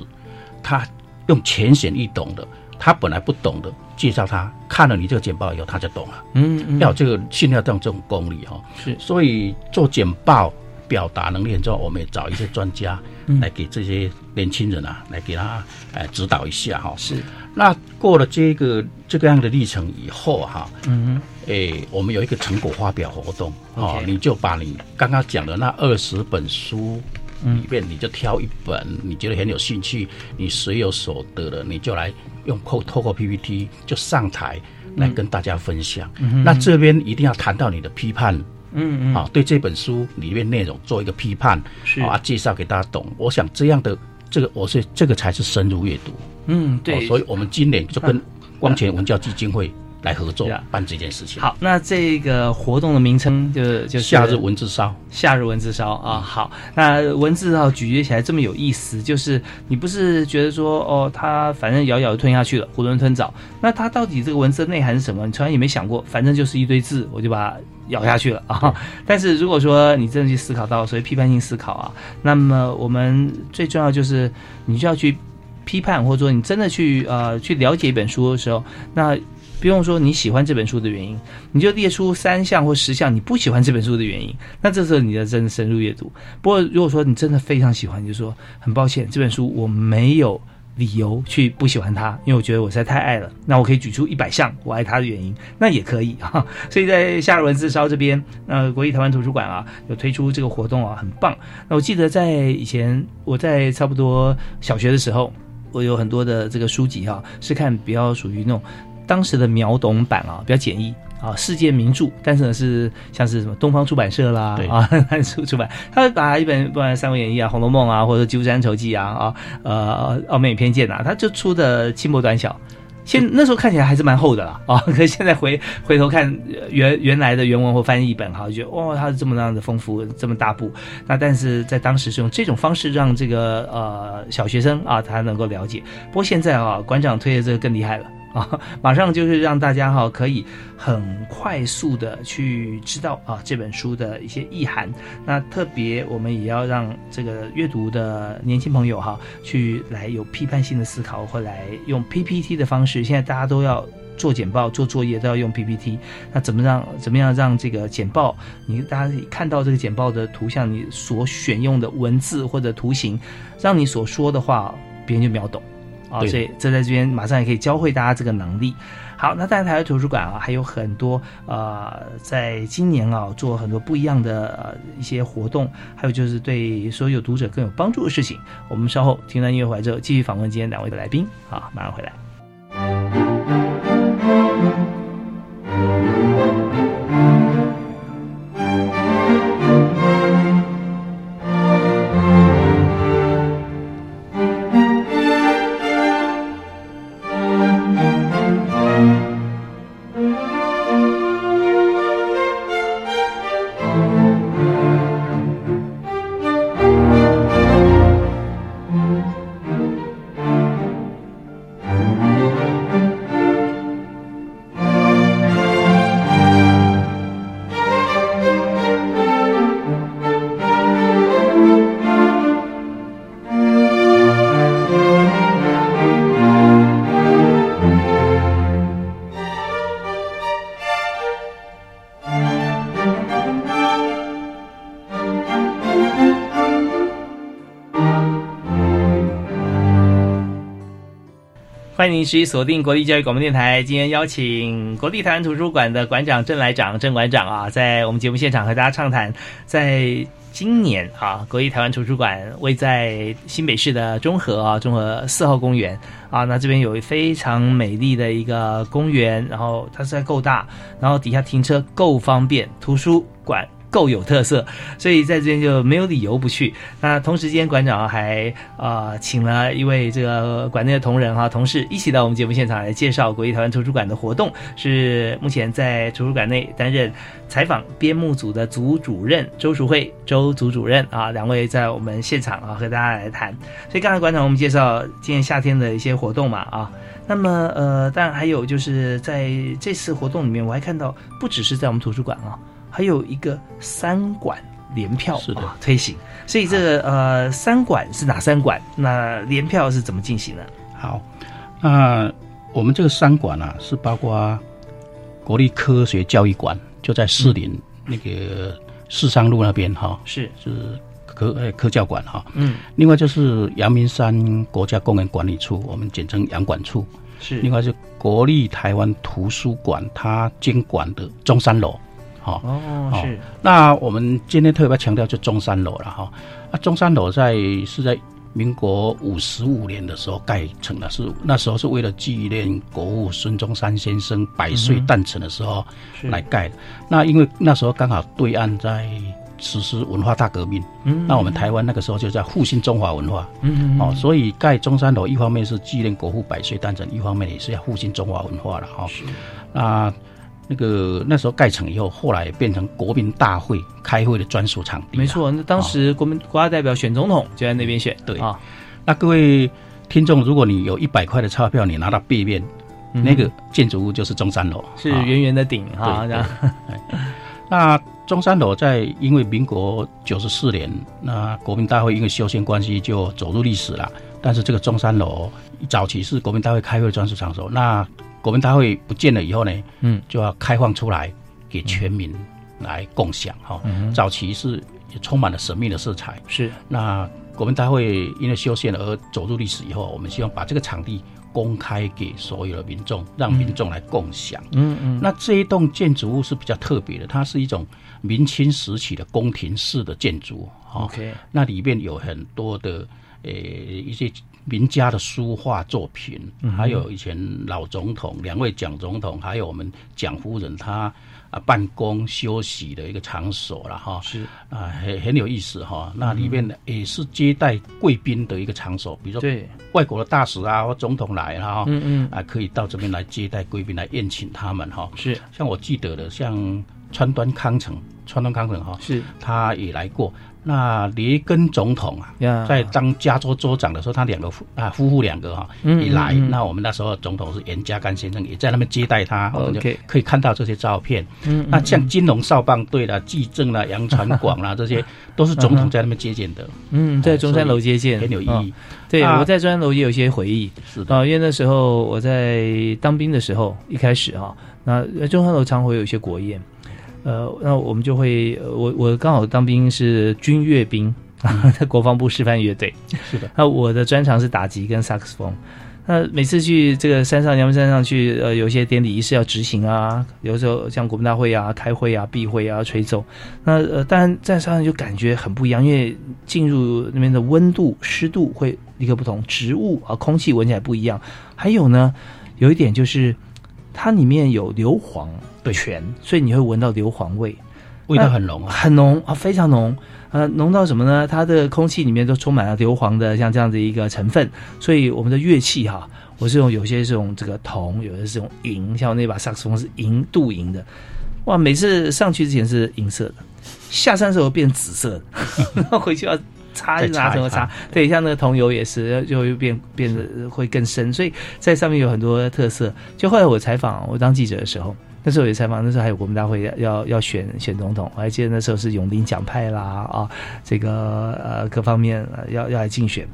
Speaker 2: 他用浅显易懂的，他本来不懂的，介绍他看了你这个简报以后，他就懂了。
Speaker 1: 嗯嗯。
Speaker 2: 要有这个训练这种这种功力哈、
Speaker 1: 是。
Speaker 2: 所以做简报表达能力很重要，我们也找一些专家
Speaker 1: 嗯。
Speaker 2: 来给这些年轻人啊，来给他呃指导一下哈、
Speaker 1: 是，
Speaker 2: 那过了这个这个样的历程以后哈、
Speaker 1: 嗯
Speaker 2: 诶，我们有一个成果发表活动哦你就把你刚刚讲的那二十本书
Speaker 1: 嗯
Speaker 2: 里面，你就挑一本你觉得很有兴趣，你随有所得的，你就来用透透过 PPT 就上台来跟大家分享。
Speaker 1: 嗯
Speaker 2: 那这边一定要谈到你的批判。
Speaker 1: 嗯嗯
Speaker 2: 啊，对这本书里面内容做一个批判，
Speaker 1: 是
Speaker 2: 啊，介绍给大家懂。我想这样的这个，我是这个才是深入阅读。
Speaker 1: 嗯对
Speaker 2: 哦所以我们今年就跟
Speaker 1: 啊
Speaker 2: 光前文教基金会来合作办这件事情。
Speaker 1: 好，那这个活动的名称就就是
Speaker 2: 夏日文字烧。
Speaker 1: 夏日文字烧啊，好，那文字啊咀嚼起来这么有意思，就是你不是觉得说哦，它反正咬咬就吞下去了，囫囵吞枣，那它到底这个文字的内涵是什么？你从来也没想过，反正就是一堆字，我就把它咬下去了啊。但是如果说你真的去思考到所谓批判性思考啊，那么我们最重要就是你就要去批判，或者说你真的去呃去了解一本书的时候，那不用说你喜欢这本书的原因，你就列出三项或十项你不喜欢这本书的原因。那这时候你的真的深入阅读。不过如果说你真的非常喜欢，你就说很抱歉，这本书我没有理由去不喜欢它，因为我觉得我实在太爱了。那我可以举出一百项我爱它的原因，那也可以啊。所以在夏日文字烧这边，呃，国立台湾图书馆啊有推出这个活动啊，很棒。那我记得在以前我在差不多小学的时候。我有很多的这个书籍哈、是看比较属于那种当时的秒懂版啊，比较简易啊，世界名著，但是呢是像是什么东方出版社啦
Speaker 2: 对
Speaker 1: 啊出 出版，他会把一本不管《三国演义》啊、《红楼梦》啊，或者《鸠山愁记》啊啊呃《傲慢与偏见》啊，他就出的轻薄短小。现那时候看起来还是蛮厚的啦啊，可是现在回回头看呃原原来的原文或翻译本哈，就觉得哇，它是这么样的丰富，这么大部。那但是在当时是用这种方式让这个呃小学生啊他能够了解。不过现在啊，馆长推的这个更厉害了。啊，马上就是让大家哈、可以很快速的去知道啊这本书的一些意涵。那特别我们也要让这个阅读的年轻朋友哈、去来有批判性的思考，或来用 PPT 的方式。现在大家都要做简报、做作业都要用 PPT。那怎么让怎么样让这个简报，你大家看到这个简报的图像，你所选用的文字或者图形，让你所说的话别人就秒懂。啊，
Speaker 2: 对
Speaker 1: 所以这在这边马上也可以教会大家这个能力。好，那当然台湾图书馆啊还有很多呃，在今年啊做很多不一样的呃一些活动，还有就是对所有读者更有帮助的事情。我们稍后听完音乐回来之后，继续访问今天两位的来宾。啊，马上回来。您持续锁定国立教育广播电台。今天邀请国立台湾图书馆的馆长郑来长郑馆长啊，在我们节目现场和大家畅谈，在今年啊，国立台湾图书馆位在新北市的中和啊，中和四号公园啊，那这边有非常美丽的一个公园，然后它实在够大，然后底下停车够方便，图书馆。够有特色，所以在这边就没有理由不去。那同时间，馆长还呃请了一位这个馆内的同仁哈、同事一起到我们节目现场来介绍国立台湾图书馆的活动，是目前在图书馆内担任采访编目组的组主任周淑慧周组主任啊，两位在我们现场啊和大家来谈。所以刚才馆长我们介绍今年夏天的一些活动嘛啊。那么，呃，当然还有就是在这次活动里面，我还看到不只是在我们图书馆啊，还有一个三馆联票
Speaker 2: 是的
Speaker 1: 啊推行。所以这个呃三馆是哪三馆？那联票是怎么进行呢？
Speaker 2: 好，那我们这个三馆啊，是包括国立科学教育馆，就在士林那个市商路那边哈，
Speaker 1: 是
Speaker 2: 是科呃科教馆哈。
Speaker 1: 嗯，
Speaker 2: 另外就是阳明山国家公园管理处，我们简称阳管处。
Speaker 1: 是
Speaker 2: 另外是国立台湾图书馆，它监管的中山楼。好
Speaker 1: 哦，是。
Speaker 2: 那我们今天特别强调就中山楼了哈。啊中山楼在是在民国五十五年的时候盖成的，是那时候是为了纪念国父孙中山先生百岁诞辰的时候来盖的。那因为那时候刚好对岸在实施文化大革命，
Speaker 1: 嗯
Speaker 2: 那我们台湾那个时候就在复兴中华文化，
Speaker 1: 嗯嗯
Speaker 2: 哦，所以盖中山楼一方面是纪念国父百岁诞辰，一方面也是要复兴中华文化了哈。
Speaker 1: 是
Speaker 2: 那那个那时候盖成以后，后来变成国民大会开会的专属场地。
Speaker 1: 没错，那当时国民国家代表选总统就在那边选。
Speaker 2: 对
Speaker 1: 啊，
Speaker 2: 那各位听众，如果你有一百块的钞票，你拿到背面，
Speaker 1: 嗯
Speaker 2: 那个建筑物就是中山楼，
Speaker 1: 是
Speaker 2: 啊
Speaker 1: 圆圆的顶哈。
Speaker 2: 那中山楼在因为民国九十四年，那国民大会因为修宪关系就走入历史了。但是这个中山楼早期是国民大会开会的专属场所，那国民大会不见了以后呢，
Speaker 1: 嗯，
Speaker 2: 就要开放出来给全民来共享哈。
Speaker 1: 嗯
Speaker 2: 早期是也充满了神秘的色彩。
Speaker 1: 是
Speaker 2: 那国民大会因为修宪而走入历史以后，我们希望把这个场地公开给所有的民众，让民众来共享。
Speaker 1: 嗯嗯，
Speaker 2: 那这一栋建筑物是比较特别的，它是一种明清时期的宫廷式的建筑。哦
Speaker 1: OK
Speaker 2: 那里面有很多的呃一些名家的书画作品，
Speaker 1: 嗯
Speaker 2: 还有以前老总统两位蒋总统，还有我们蒋夫人她啊办公休息的一个场所了哈。
Speaker 1: 是
Speaker 2: 啊，很很有意思哈。那里面呢也是接待贵宾的一个场所，比如说
Speaker 1: 对
Speaker 2: 外国的大使啊或总统来了哈，
Speaker 1: 嗯嗯
Speaker 2: 啊可以到这边来接待贵宾，来宴请他们哈。
Speaker 1: 是
Speaker 2: 像我记得的，像川端康成，川端康成哈，
Speaker 1: 是
Speaker 2: 他也来过。那雷根总统啊
Speaker 1: 呀，
Speaker 2: 在当加州州长的时候，他两个夫啊夫妇两个哈、
Speaker 1: 嗯
Speaker 2: 也来。
Speaker 1: 嗯嗯
Speaker 2: 那我们那时候总统是严家淦先生，也在那边接待他，我们就
Speaker 1: OK
Speaker 2: 可以看到这些照片。那像金融少棒队啦、纪政啦、杨传广啦，这些都是总统在那边接见的。
Speaker 1: 嗯，在中山楼接见，
Speaker 2: 很有意义
Speaker 1: 嗯对，
Speaker 2: 啊
Speaker 1: 我在中山楼也有一些回忆。
Speaker 2: 是的
Speaker 1: 啊，因为那时候我在当兵的时候，一开始哈，那中山楼常会有一些国宴，呃，那我们就会，呃我我刚好当兵是军乐兵，在国防部示范乐队。
Speaker 2: 是的，
Speaker 1: 那我的专长是打击跟萨克斯风。那每次去这个山上阳明山上去，呃，有一些典礼仪式要执行啊，有时候像国民大会啊、开会啊、闭会啊、吹奏，那呃，当然在山上就感觉很不一样，因为进入那边的温度、湿度会立刻不同，植物啊、空气闻起来不一样。还有呢，有一点就是它里面有硫磺泉，所以你会闻到硫磺味，
Speaker 2: 味道很浓啊，
Speaker 1: 很浓啊，非常浓。呃，浓到什么呢？它的空气里面都充满了硫磺的像这样的一个成分，所以我们的乐器哈，我是用有些是用这个铜，有的是用银，像我那把萨克斯风是银镀银的，哇，每次上去之前是银色的，下山的时候变紫色的，然 后回去要擦
Speaker 2: 再
Speaker 1: 一拿
Speaker 2: 擦？一擦
Speaker 1: 什么擦，对，像那个桐油也是，就会变变得会更深，所以在上面有很多特色。就后来我采访我当记者的时候，那时候也采访，那时候还有国民大会要要要选选总统，我还记得那时候是永林奖派啦啊，这个呃各方面要要来竞选。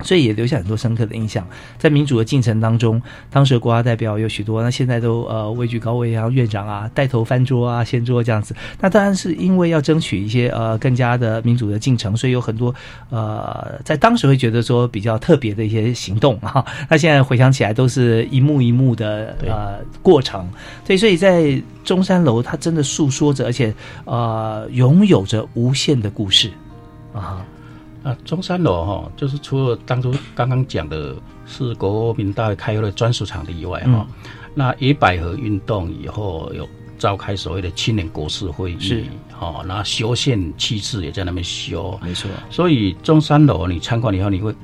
Speaker 1: 所以也留下很多深刻的印象。在民主的进程当中，当时的国家代表有许多，那现在都呃位居高位啊，院长啊带头翻桌啊、掀桌这样子。那当然是因为要争取一些呃更加的民主的进程，所以有很多呃在当时会觉得说比较特别的一些行动啊。那现在回想起来，都是一幕一幕的呃过程。对，所以在中山楼，它真的诉说着，而且呃拥有着无限的故事啊。
Speaker 2: 啊，中山楼哈、就是除了当初刚刚讲的是国民大会开会的专属场地以外哈、
Speaker 1: 嗯。
Speaker 2: 那野百合运动以后有召开所谓的青年国事会议，
Speaker 1: 是。
Speaker 2: 哦，然后修宪七次也在那边修，
Speaker 1: 没错。
Speaker 2: 所以中山楼你参观以后，你会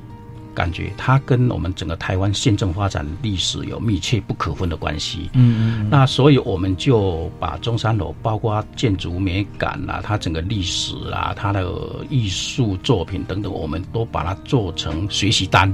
Speaker 2: 感觉它跟我们整个台湾宪政发展历史有密切不可分的关系。
Speaker 1: 嗯嗯嗯
Speaker 2: 那所以我们就把中山楼，包括建筑美感啦、它整个历史啊、它的艺术作品等等，我们都把它做成学习单。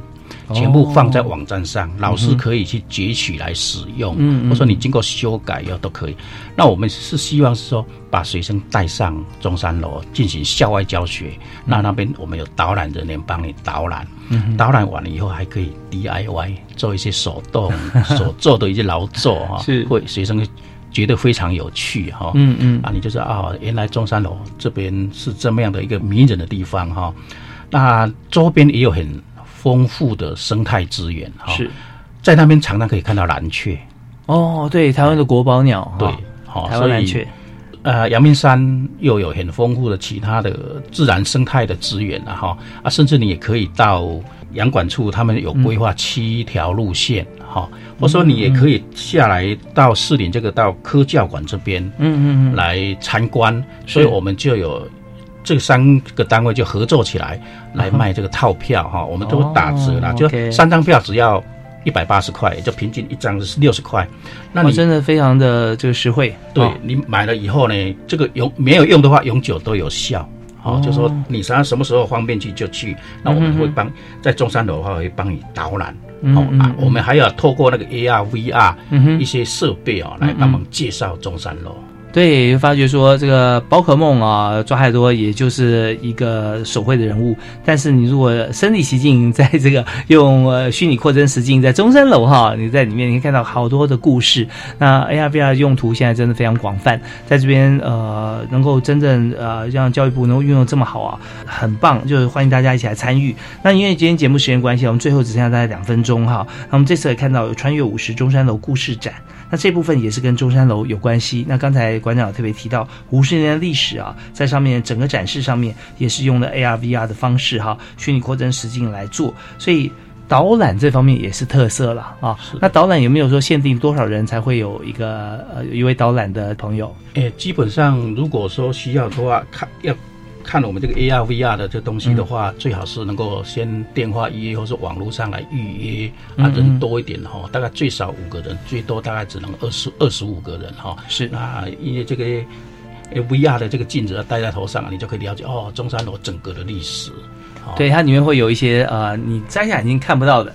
Speaker 2: 全部放在网站上，老师可以去截取来使用。
Speaker 1: 嗯嗯
Speaker 2: 或者说你经过修改要都可以。那我们是希望是说把学生带上中山楼进行校外教学，那那边我们有导览人员帮你导览。
Speaker 1: 嗯
Speaker 2: 导览完了以后还可以 DIY 做一些手动 所做的一些劳作哈，
Speaker 1: 是
Speaker 2: 会学生觉得非常有趣哈。
Speaker 1: 嗯嗯
Speaker 2: 啊，你就是啊，原来中山楼这边是这么样的一个迷人的地方哈。那周边也有很丰富的生态资源哈。
Speaker 1: 是
Speaker 2: 在那边常常可以看到蓝雀。
Speaker 1: 哦，对，台湾的国宝鸟，
Speaker 2: 对，好，
Speaker 1: 台湾蓝雀。
Speaker 2: 呃，阳明山又有很丰富的其他的自然生态的资源了哈啊，甚至你也可以到阳管处，他们有规划七条路线哈，或者说你也可以下来到士林这个到科教馆这边，
Speaker 1: 嗯嗯嗯
Speaker 2: 来参观，所以我们就有。这三个单位就合作起来来卖这个套票哈，我们都打折啦，
Speaker 1: 哦
Speaker 2: 就三张票只要一百八十块，就平均一张是六十块。那
Speaker 1: 哦
Speaker 2: 你
Speaker 1: 真的非常的这个实惠，
Speaker 2: 对、
Speaker 1: 哦
Speaker 2: 你买了以后呢，这个永没有用的话，永久都有效。哦，就说你啥什么时候方便去就去，那我们会帮在中山楼的话会帮你导览。哦我们还要透过那个 AR、VR
Speaker 1: 嗯哼
Speaker 2: 一些设备哦，
Speaker 1: 嗯
Speaker 2: 来帮忙介绍中山楼。
Speaker 1: 对，发觉说这个宝可梦啊，抓太多也就是一个手绘的人物，但是你如果身临其境，在这个用呃虚拟扩增实境，在中山楼哈，你在里面你可以看到好多的故事。那 AR VR 用途现在真的非常广泛，在这边呃能够真正呃让教育部能够运用这么好啊，很棒，就是欢迎大家一起来参与。那因为今天节目时间关系，我们最后只剩下大概两分钟哈，那我们这次也看到有穿越五十中山楼故事展。那这部分也是跟中山楼有关系。那刚才馆长有特别提到五十年的历史啊，在上面整个展示上面也是用了 AR、VR 的方式哈，虚拟扩增实境来做，所以导览这方面也是特色了啊。那导览有没有说限定多少人才会有一个呃一位导览的朋友？
Speaker 2: 诶，基本上如果说需要的话，看要看我们这个 AR、VR 的这东西的话，最好是能够先电话预约，或是网络上来预约啊，人多一点哈，大概最少五个人，最多大概只能二十二十五个人哈。
Speaker 1: 是
Speaker 2: 啊因为这个呃 VR 的这个镜子戴在头上，你就可以了解哦，中山楼整个的历史。
Speaker 1: 对，它里面会有一些呃，你摘下眼镜看不到的。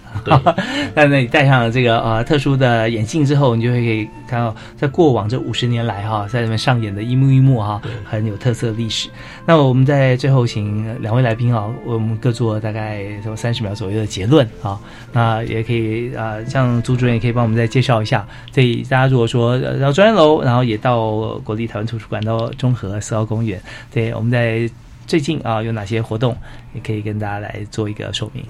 Speaker 1: 但是 你戴上了这个呃特殊的眼镜之后，你就会可以看到，在过往这五十年来哈，在里面上演的一幕一幕哈，很有特色的历史。那我们在最后请两位来宾啊，我们各做大概什么三十秒左右的结论啊。那也可以啊、呃，像朱主任也可以帮我们再介绍一下。所以大家如果说呃到中山楼，然后也到国立台湾图书馆，到中和四号公园，对，我们在。最近啊，有哪些活动也可以跟大家来做一个说明。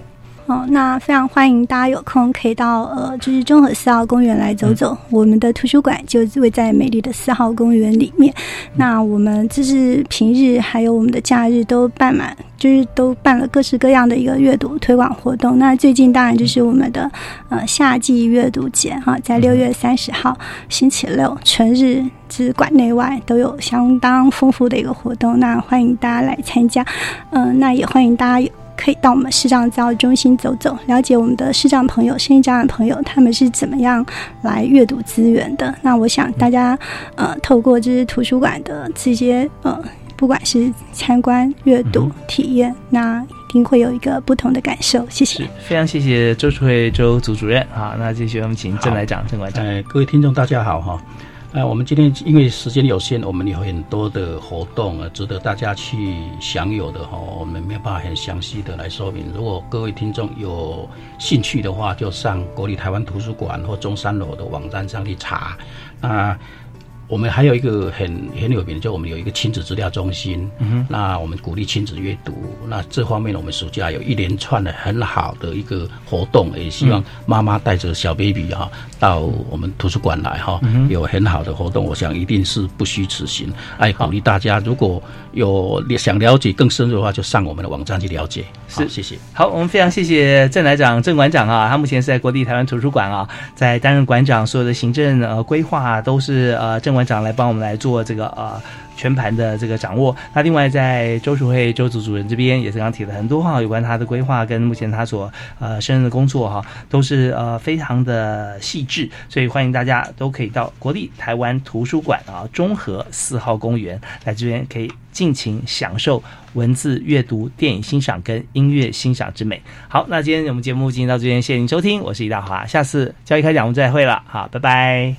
Speaker 3: 哦，那非常欢迎大家有空可以到呃，就是中和四号公园来走走。嗯、我们的图书馆就位在美丽的四号公园里面。嗯、那我们就是平日还有我们的假日都办满，就是都办了各式各样的一个阅读推广活动。那最近当然就是我们的呃夏季阅读节哈，在六月三十号星期六全日。是馆内外都有相当丰富的一个活动，那欢迎大家来参加。嗯、呃，那也欢迎大家可以到我们视障教育中心走走，了解我们的视障朋友、身心障碍朋友他们是怎么样来阅读资源的。那我想大家呃，透过这是图书馆的这些呃，不管是参观、阅读、体验，那一定会有一个不同的感受。谢谢，
Speaker 1: 非常谢谢周楚慧周组主任啊。那继续我们请郑来长、郑馆长。
Speaker 2: 哎，各位听众大家好哈。呃，我们今天因为时间有限，我们有很多的活动啊，值得大家去享有的哈。我们没有办法很详细的来说明。如果各位听众有兴趣的话，就上国立台湾图书馆或中山楼的网站上去查。那我们还有一个很很有名的，就我们有一个亲子资料中心。嗯、那我们鼓励亲子阅读。那这方面，我们暑假有一连串的很好的一个活动，也希望妈妈带着小 baby 哈、啊、到我们图书馆来哈、嗯，有很好的活动。我想一定是不虚此行。哎，鼓励大家，如果有想了解更深入的话，就上我们的网站去了解。
Speaker 1: 是，
Speaker 2: 谢谢。
Speaker 1: 好，我们非常谢谢郑来长、郑馆长啊，他目前是在国立台湾图书馆啊，在担任馆长，所有的行政呃规划、啊、都是呃郑馆长来帮我们来做这个呃全盘的这个掌握。那另外在周淑慧周组主任这边也是刚提了很多哈，有关他的规划跟目前他所呃胜任的工作哈，都是呃非常的细致，所以欢迎大家都可以到国立台湾图书馆啊中和四号公园来这边可以尽情享受文字阅读、电影欣赏跟音乐欣赏之美。好，那今天我们节目进行到这边，谢谢您收听，我是李大华，下次交易开讲我们再会了，好，拜拜。